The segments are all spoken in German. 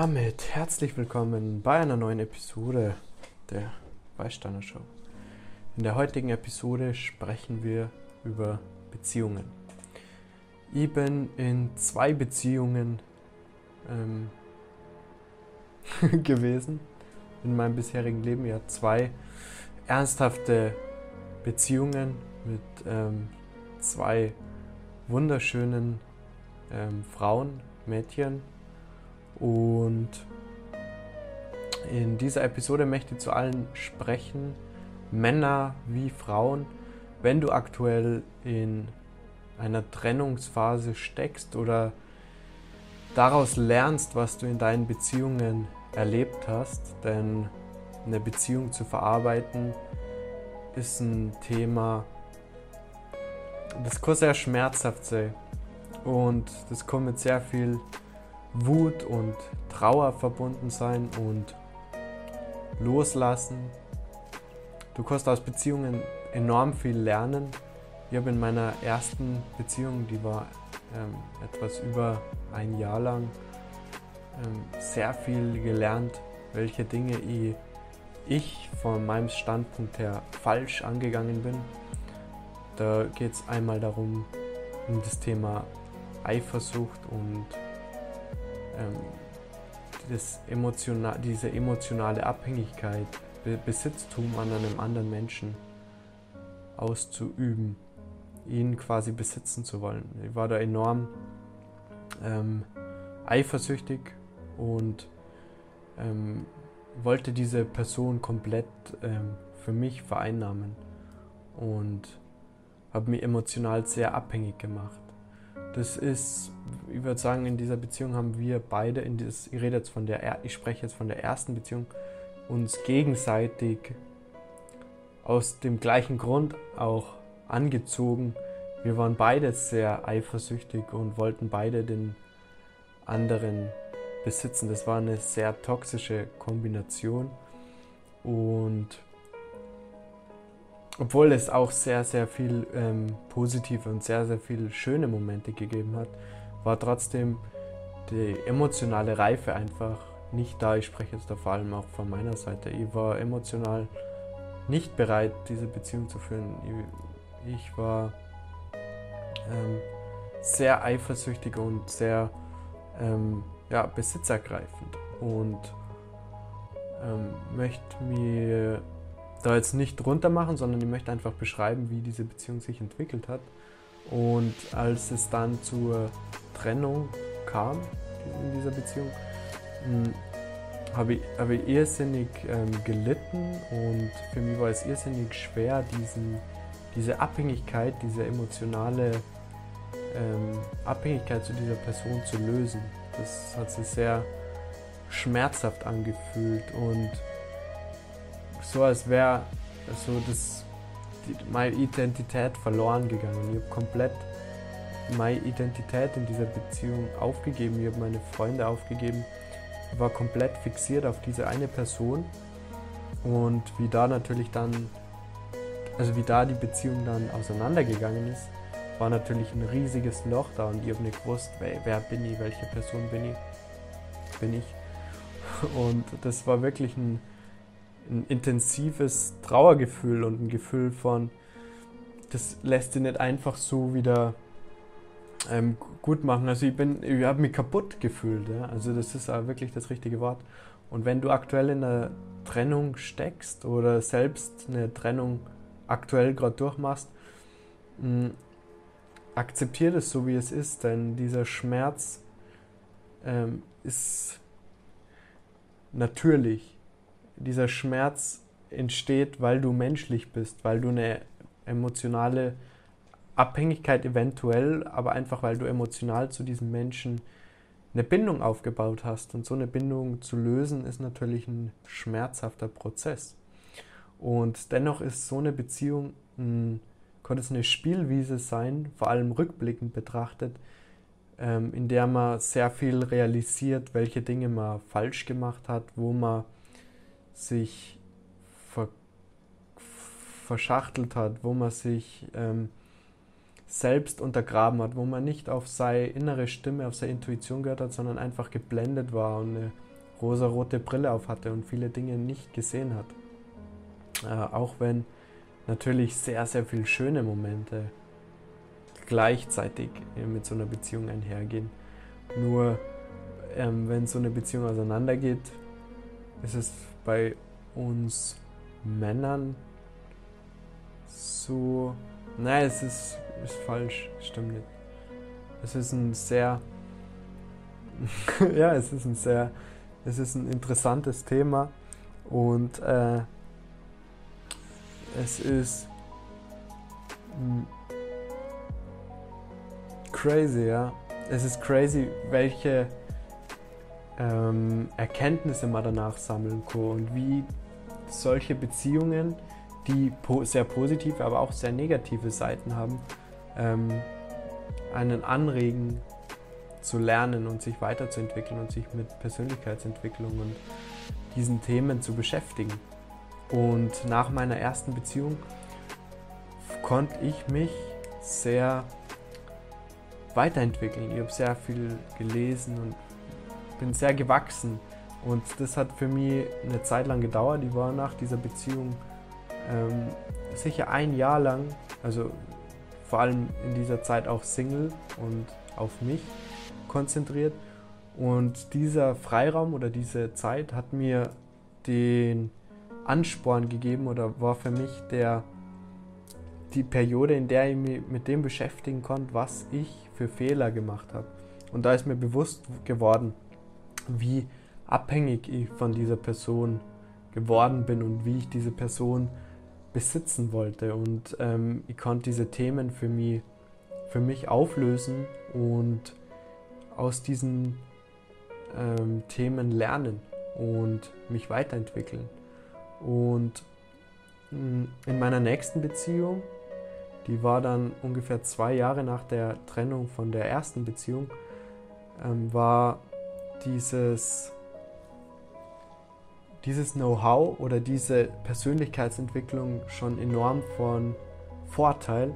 damit herzlich willkommen bei einer neuen Episode der Beistanner Show. In der heutigen Episode sprechen wir über Beziehungen. Ich bin in zwei Beziehungen ähm, gewesen in meinem bisherigen Leben. Ja, zwei ernsthafte Beziehungen mit ähm, zwei wunderschönen ähm, Frauen, Mädchen und in dieser Episode möchte ich zu allen sprechen, Männer wie Frauen, wenn du aktuell in einer Trennungsphase steckst oder daraus lernst, was du in deinen Beziehungen erlebt hast. Denn eine Beziehung zu verarbeiten ist ein Thema, das kann sehr schmerzhaft sein. Und das kann mit sehr viel Wut und Trauer verbunden sein und loslassen. Du kannst aus Beziehungen enorm viel lernen. Ich habe in meiner ersten Beziehung, die war ähm, etwas über ein Jahr lang, ähm, sehr viel gelernt, welche Dinge ich, ich von meinem Standpunkt her falsch angegangen bin. Da geht es einmal darum, um das Thema Eifersucht und das emotional, diese emotionale Abhängigkeit, Besitztum an einem anderen Menschen auszuüben, ihn quasi besitzen zu wollen. Ich war da enorm ähm, eifersüchtig und ähm, wollte diese Person komplett ähm, für mich vereinnahmen und habe mich emotional sehr abhängig gemacht. Das ist, ich würde sagen, in dieser Beziehung haben wir beide, in dieses, ich rede jetzt von der, ich spreche jetzt von der ersten Beziehung, uns gegenseitig aus dem gleichen Grund auch angezogen. Wir waren beide sehr eifersüchtig und wollten beide den anderen besitzen. Das war eine sehr toxische Kombination und obwohl es auch sehr, sehr viel ähm, positive und sehr, sehr viele schöne Momente gegeben hat, war trotzdem die emotionale Reife einfach nicht da. Ich spreche jetzt da vor allem auch von meiner Seite. Ich war emotional nicht bereit, diese Beziehung zu führen. Ich, ich war ähm, sehr eifersüchtig und sehr ähm, ja, besitzergreifend und ähm, möchte mir da jetzt nicht drunter machen, sondern ich möchte einfach beschreiben, wie diese Beziehung sich entwickelt hat. Und als es dann zur Trennung kam in dieser Beziehung, hm, habe ich, habe ich irrsinnig ähm, gelitten und für mich war es irrsinnig schwer, diesen, diese Abhängigkeit, diese emotionale ähm, Abhängigkeit zu dieser Person zu lösen. Das hat sich sehr schmerzhaft angefühlt und so, als wäre so das, die, meine Identität verloren gegangen. Ich habe komplett meine Identität in dieser Beziehung aufgegeben. Ich habe meine Freunde aufgegeben. Ich war komplett fixiert auf diese eine Person. Und wie da natürlich dann, also wie da die Beziehung dann auseinandergegangen ist, war natürlich ein riesiges Loch da und ich habe nicht gewusst, wer, wer bin ich, welche Person bin ich, bin ich. Und das war wirklich ein ein intensives Trauergefühl und ein Gefühl von, das lässt sich nicht einfach so wieder ähm, gut machen. Also ich bin, ich habe mich kaputt gefühlt. Ja? Also das ist auch wirklich das richtige Wort. Und wenn du aktuell in einer Trennung steckst oder selbst eine Trennung aktuell gerade durchmachst, mh, akzeptier das so wie es ist, denn dieser Schmerz ähm, ist natürlich dieser Schmerz entsteht, weil du menschlich bist, weil du eine emotionale Abhängigkeit eventuell, aber einfach weil du emotional zu diesem Menschen eine Bindung aufgebaut hast. Und so eine Bindung zu lösen ist natürlich ein schmerzhafter Prozess. Und dennoch ist so eine Beziehung, ein, kann es eine Spielwiese sein, vor allem rückblickend betrachtet, ähm, in der man sehr viel realisiert, welche Dinge man falsch gemacht hat, wo man sich ver verschachtelt hat, wo man sich ähm, selbst untergraben hat, wo man nicht auf seine innere Stimme, auf seine Intuition gehört hat, sondern einfach geblendet war und eine rosa-rote Brille auf hatte und viele Dinge nicht gesehen hat. Äh, auch wenn natürlich sehr, sehr viele schöne Momente gleichzeitig mit so einer Beziehung einhergehen. Nur ähm, wenn so eine Beziehung auseinandergeht, ist es bei uns Männern so. Nein, es ist, ist falsch, stimmt nicht. Es ist ein sehr. ja, es ist ein sehr. Es ist ein interessantes Thema und äh, es ist crazy, ja. Es ist crazy, welche ähm, Erkenntnisse man danach sammeln kann und wie solche Beziehungen, die sehr positive, aber auch sehr negative Seiten haben, ähm, einen anregen zu lernen und sich weiterzuentwickeln und sich mit Persönlichkeitsentwicklung und diesen Themen zu beschäftigen. Und nach meiner ersten Beziehung konnte ich mich sehr weiterentwickeln. Ich habe sehr viel gelesen und bin sehr gewachsen. Und das hat für mich eine Zeit lang gedauert. Ich war nach dieser Beziehung ähm, sicher ein Jahr lang, also vor allem in dieser Zeit auch Single und auf mich konzentriert. Und dieser Freiraum oder diese Zeit hat mir den Ansporn gegeben oder war für mich der, die Periode, in der ich mich mit dem beschäftigen konnte, was ich für Fehler gemacht habe. Und da ist mir bewusst geworden, wie abhängig ich von dieser Person geworden bin und wie ich diese Person besitzen wollte. Und ähm, ich konnte diese Themen für mich, für mich auflösen und aus diesen ähm, Themen lernen und mich weiterentwickeln. Und hm, in meiner nächsten Beziehung, die war dann ungefähr zwei Jahre nach der Trennung von der ersten Beziehung, ähm, war dieses, dieses Know-how oder diese Persönlichkeitsentwicklung schon enorm von Vorteil,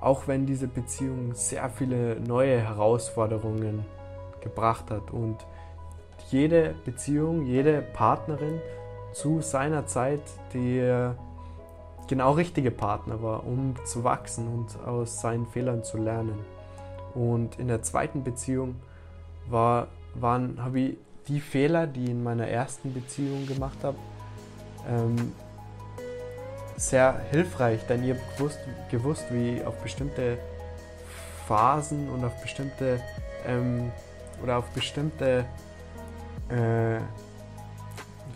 auch wenn diese Beziehung sehr viele neue Herausforderungen gebracht hat und jede Beziehung, jede Partnerin zu seiner Zeit der genau richtige Partner war, um zu wachsen und aus seinen Fehlern zu lernen. Und in der zweiten Beziehung war waren, habe ich die Fehler, die ich in meiner ersten Beziehung gemacht habe, ähm, sehr hilfreich, denn ich habe gewusst, gewusst, wie auf bestimmte Phasen und auf bestimmte ähm, oder auf bestimmte äh,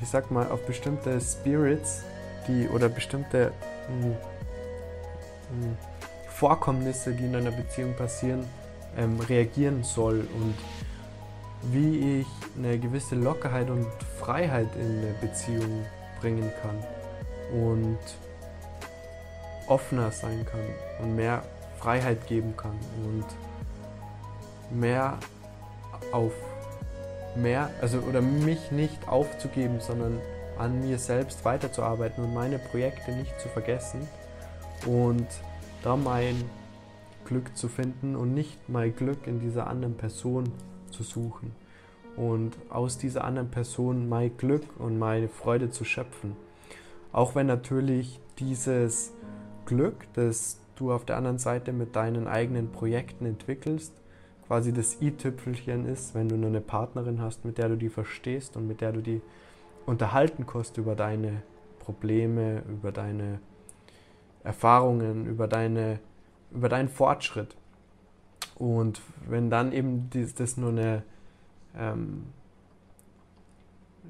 wie sagt man, auf bestimmte Spirits, die oder bestimmte mh, hm, mh, hm, Vorkommnisse, die in einer Beziehung passieren, ähm, reagieren soll. Und wie ich eine gewisse Lockerheit und Freiheit in eine Beziehung bringen kann und offener sein kann und mehr Freiheit geben kann und mehr auf mehr, also oder mich nicht aufzugeben, sondern an mir selbst weiterzuarbeiten und meine Projekte nicht zu vergessen und da mein Glück zu finden und nicht mein Glück in dieser anderen Person zu suchen und aus dieser anderen Person mein Glück und meine Freude zu schöpfen. Auch wenn natürlich dieses Glück, das du auf der anderen Seite mit deinen eigenen Projekten entwickelst, quasi das i-Tüpfelchen ist, wenn du nur eine Partnerin hast, mit der du die verstehst und mit der du die unterhalten kannst über deine Probleme, über deine Erfahrungen, über, deine, über deinen Fortschritt. Und wenn dann eben das nur eine, ähm,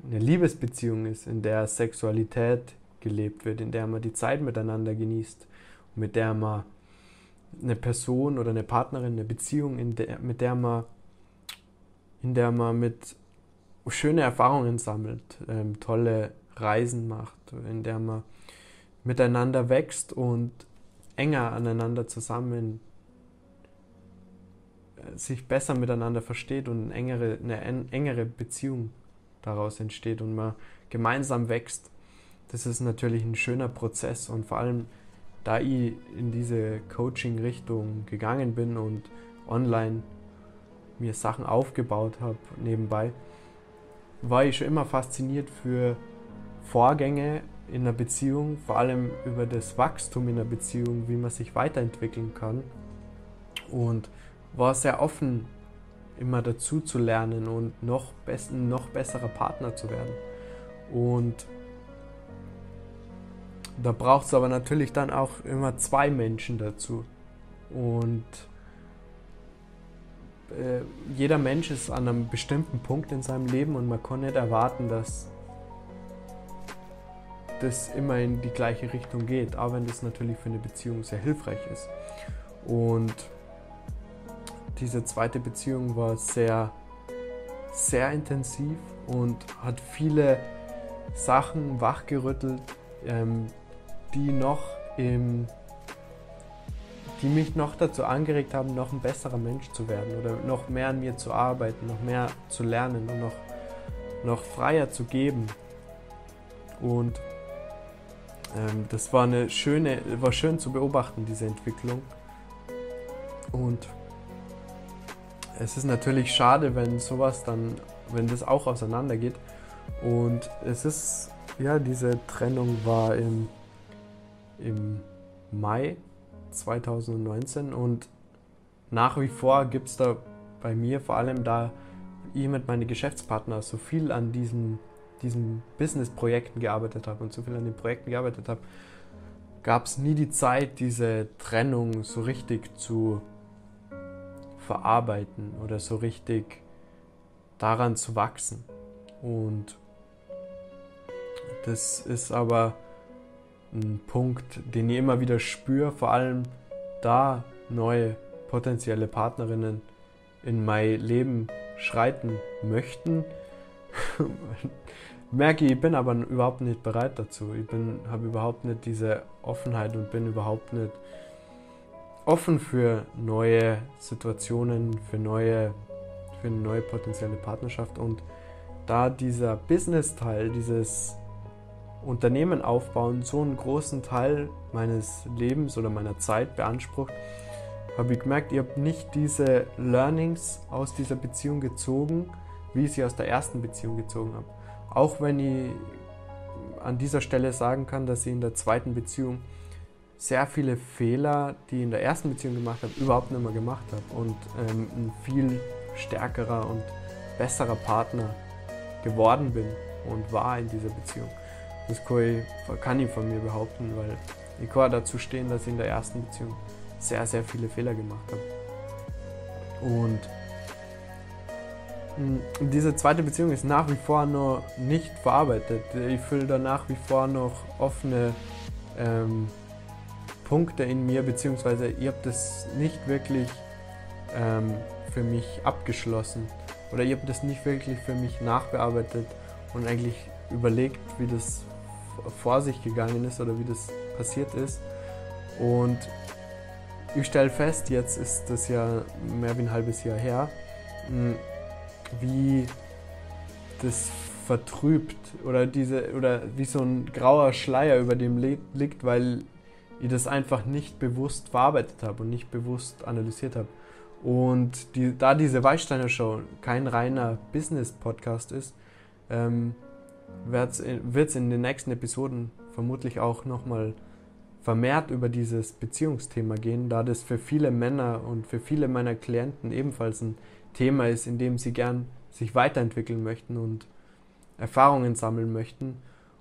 eine Liebesbeziehung ist, in der Sexualität gelebt wird, in der man die Zeit miteinander genießt, mit der man eine Person oder eine Partnerin, eine Beziehung, der, mit der man, in der man mit schöne Erfahrungen sammelt, ähm, tolle Reisen macht, in der man miteinander wächst und enger aneinander zusammen sich besser miteinander versteht und eine engere, eine engere Beziehung daraus entsteht und man gemeinsam wächst. Das ist natürlich ein schöner Prozess und vor allem da ich in diese Coaching-Richtung gegangen bin und online mir Sachen aufgebaut habe nebenbei, war ich schon immer fasziniert für Vorgänge in einer Beziehung, vor allem über das Wachstum in einer Beziehung, wie man sich weiterentwickeln kann. Und war sehr offen, immer dazu zu lernen und noch, best noch besserer Partner zu werden. Und da braucht es aber natürlich dann auch immer zwei Menschen dazu. Und äh, jeder Mensch ist an einem bestimmten Punkt in seinem Leben und man kann nicht erwarten, dass das immer in die gleiche Richtung geht, auch wenn das natürlich für eine Beziehung sehr hilfreich ist. Und diese zweite Beziehung war sehr, sehr intensiv und hat viele Sachen wachgerüttelt, ähm, die noch im die mich noch dazu angeregt haben, noch ein besserer Mensch zu werden oder noch mehr an mir zu arbeiten, noch mehr zu lernen und noch, noch freier zu geben. Und ähm, das war eine schöne, war schön zu beobachten, diese Entwicklung. Und es ist natürlich schade, wenn sowas dann, wenn das auch auseinandergeht. Und es ist, ja, diese Trennung war im, im Mai 2019 und nach wie vor gibt es da bei mir, vor allem da ich mit meinen Geschäftspartnern so viel an diesen, diesen Business-Projekten gearbeitet habe und so viel an den Projekten gearbeitet habe, gab es nie die Zeit, diese Trennung so richtig zu verarbeiten oder so richtig daran zu wachsen. Und das ist aber ein Punkt, den ich immer wieder spüre, vor allem da neue potenzielle Partnerinnen in mein Leben schreiten möchten. merke ich, bin aber überhaupt nicht bereit dazu. Ich habe überhaupt nicht diese Offenheit und bin überhaupt nicht offen für neue Situationen, für neue, für eine neue potenzielle Partnerschaft. Und da dieser Business-Teil, dieses Unternehmen aufbauen so einen großen Teil meines Lebens oder meiner Zeit beansprucht, habe ich gemerkt, ich habe nicht diese Learnings aus dieser Beziehung gezogen, wie ich sie aus der ersten Beziehung gezogen habe. Auch wenn ich an dieser Stelle sagen kann, dass ich in der zweiten Beziehung sehr viele Fehler, die ich in der ersten Beziehung gemacht habe, überhaupt nicht mehr gemacht habe und ähm, ein viel stärkerer und besserer Partner geworden bin und war in dieser Beziehung. Das kann ich, kann ich von mir behaupten, weil ich kann dazu stehen, dass ich in der ersten Beziehung sehr, sehr viele Fehler gemacht habe. Und hm, diese zweite Beziehung ist nach wie vor noch nicht verarbeitet. Ich fühle da nach wie vor noch offene ähm, Punkte in mir, beziehungsweise ich habe das nicht wirklich ähm, für mich abgeschlossen oder ich habe das nicht wirklich für mich nachbearbeitet und eigentlich überlegt, wie das vor sich gegangen ist oder wie das passiert ist. Und ich stelle fest, jetzt ist das ja mehr wie ein halbes Jahr her, hm, wie das vertrübt oder diese oder wie so ein grauer Schleier über dem liegt, weil ich das einfach nicht bewusst verarbeitet habe und nicht bewusst analysiert habe. Und die, da diese Weißsteiner Show kein reiner Business-Podcast ist, ähm, wird es in den nächsten Episoden vermutlich auch nochmal vermehrt über dieses Beziehungsthema gehen, da das für viele Männer und für viele meiner Klienten ebenfalls ein Thema ist, in dem sie gern sich weiterentwickeln möchten und Erfahrungen sammeln möchten.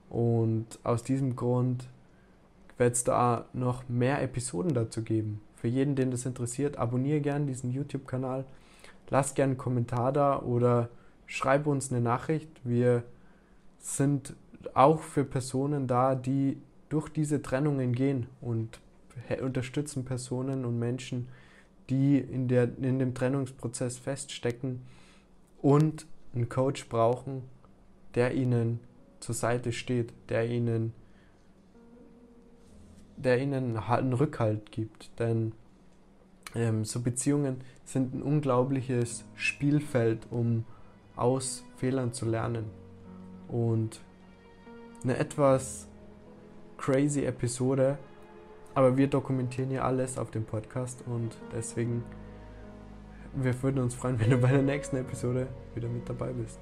Und aus diesem Grund wird es da noch mehr Episoden dazu geben. Für jeden, den das interessiert, abonniere gern diesen YouTube-Kanal, lass gern einen Kommentar da oder schreib uns eine Nachricht. Wir sind auch für Personen da, die durch diese Trennungen gehen und unterstützen Personen und Menschen, die in, der, in dem Trennungsprozess feststecken und einen Coach brauchen, der ihnen zur Seite steht, der ihnen, der ihnen einen Rückhalt gibt. Denn ähm, so Beziehungen sind ein unglaubliches Spielfeld, um aus Fehlern zu lernen und eine etwas crazy Episode, aber wir dokumentieren hier alles auf dem Podcast und deswegen, wir würden uns freuen, wenn du bei der nächsten Episode wieder mit dabei bist.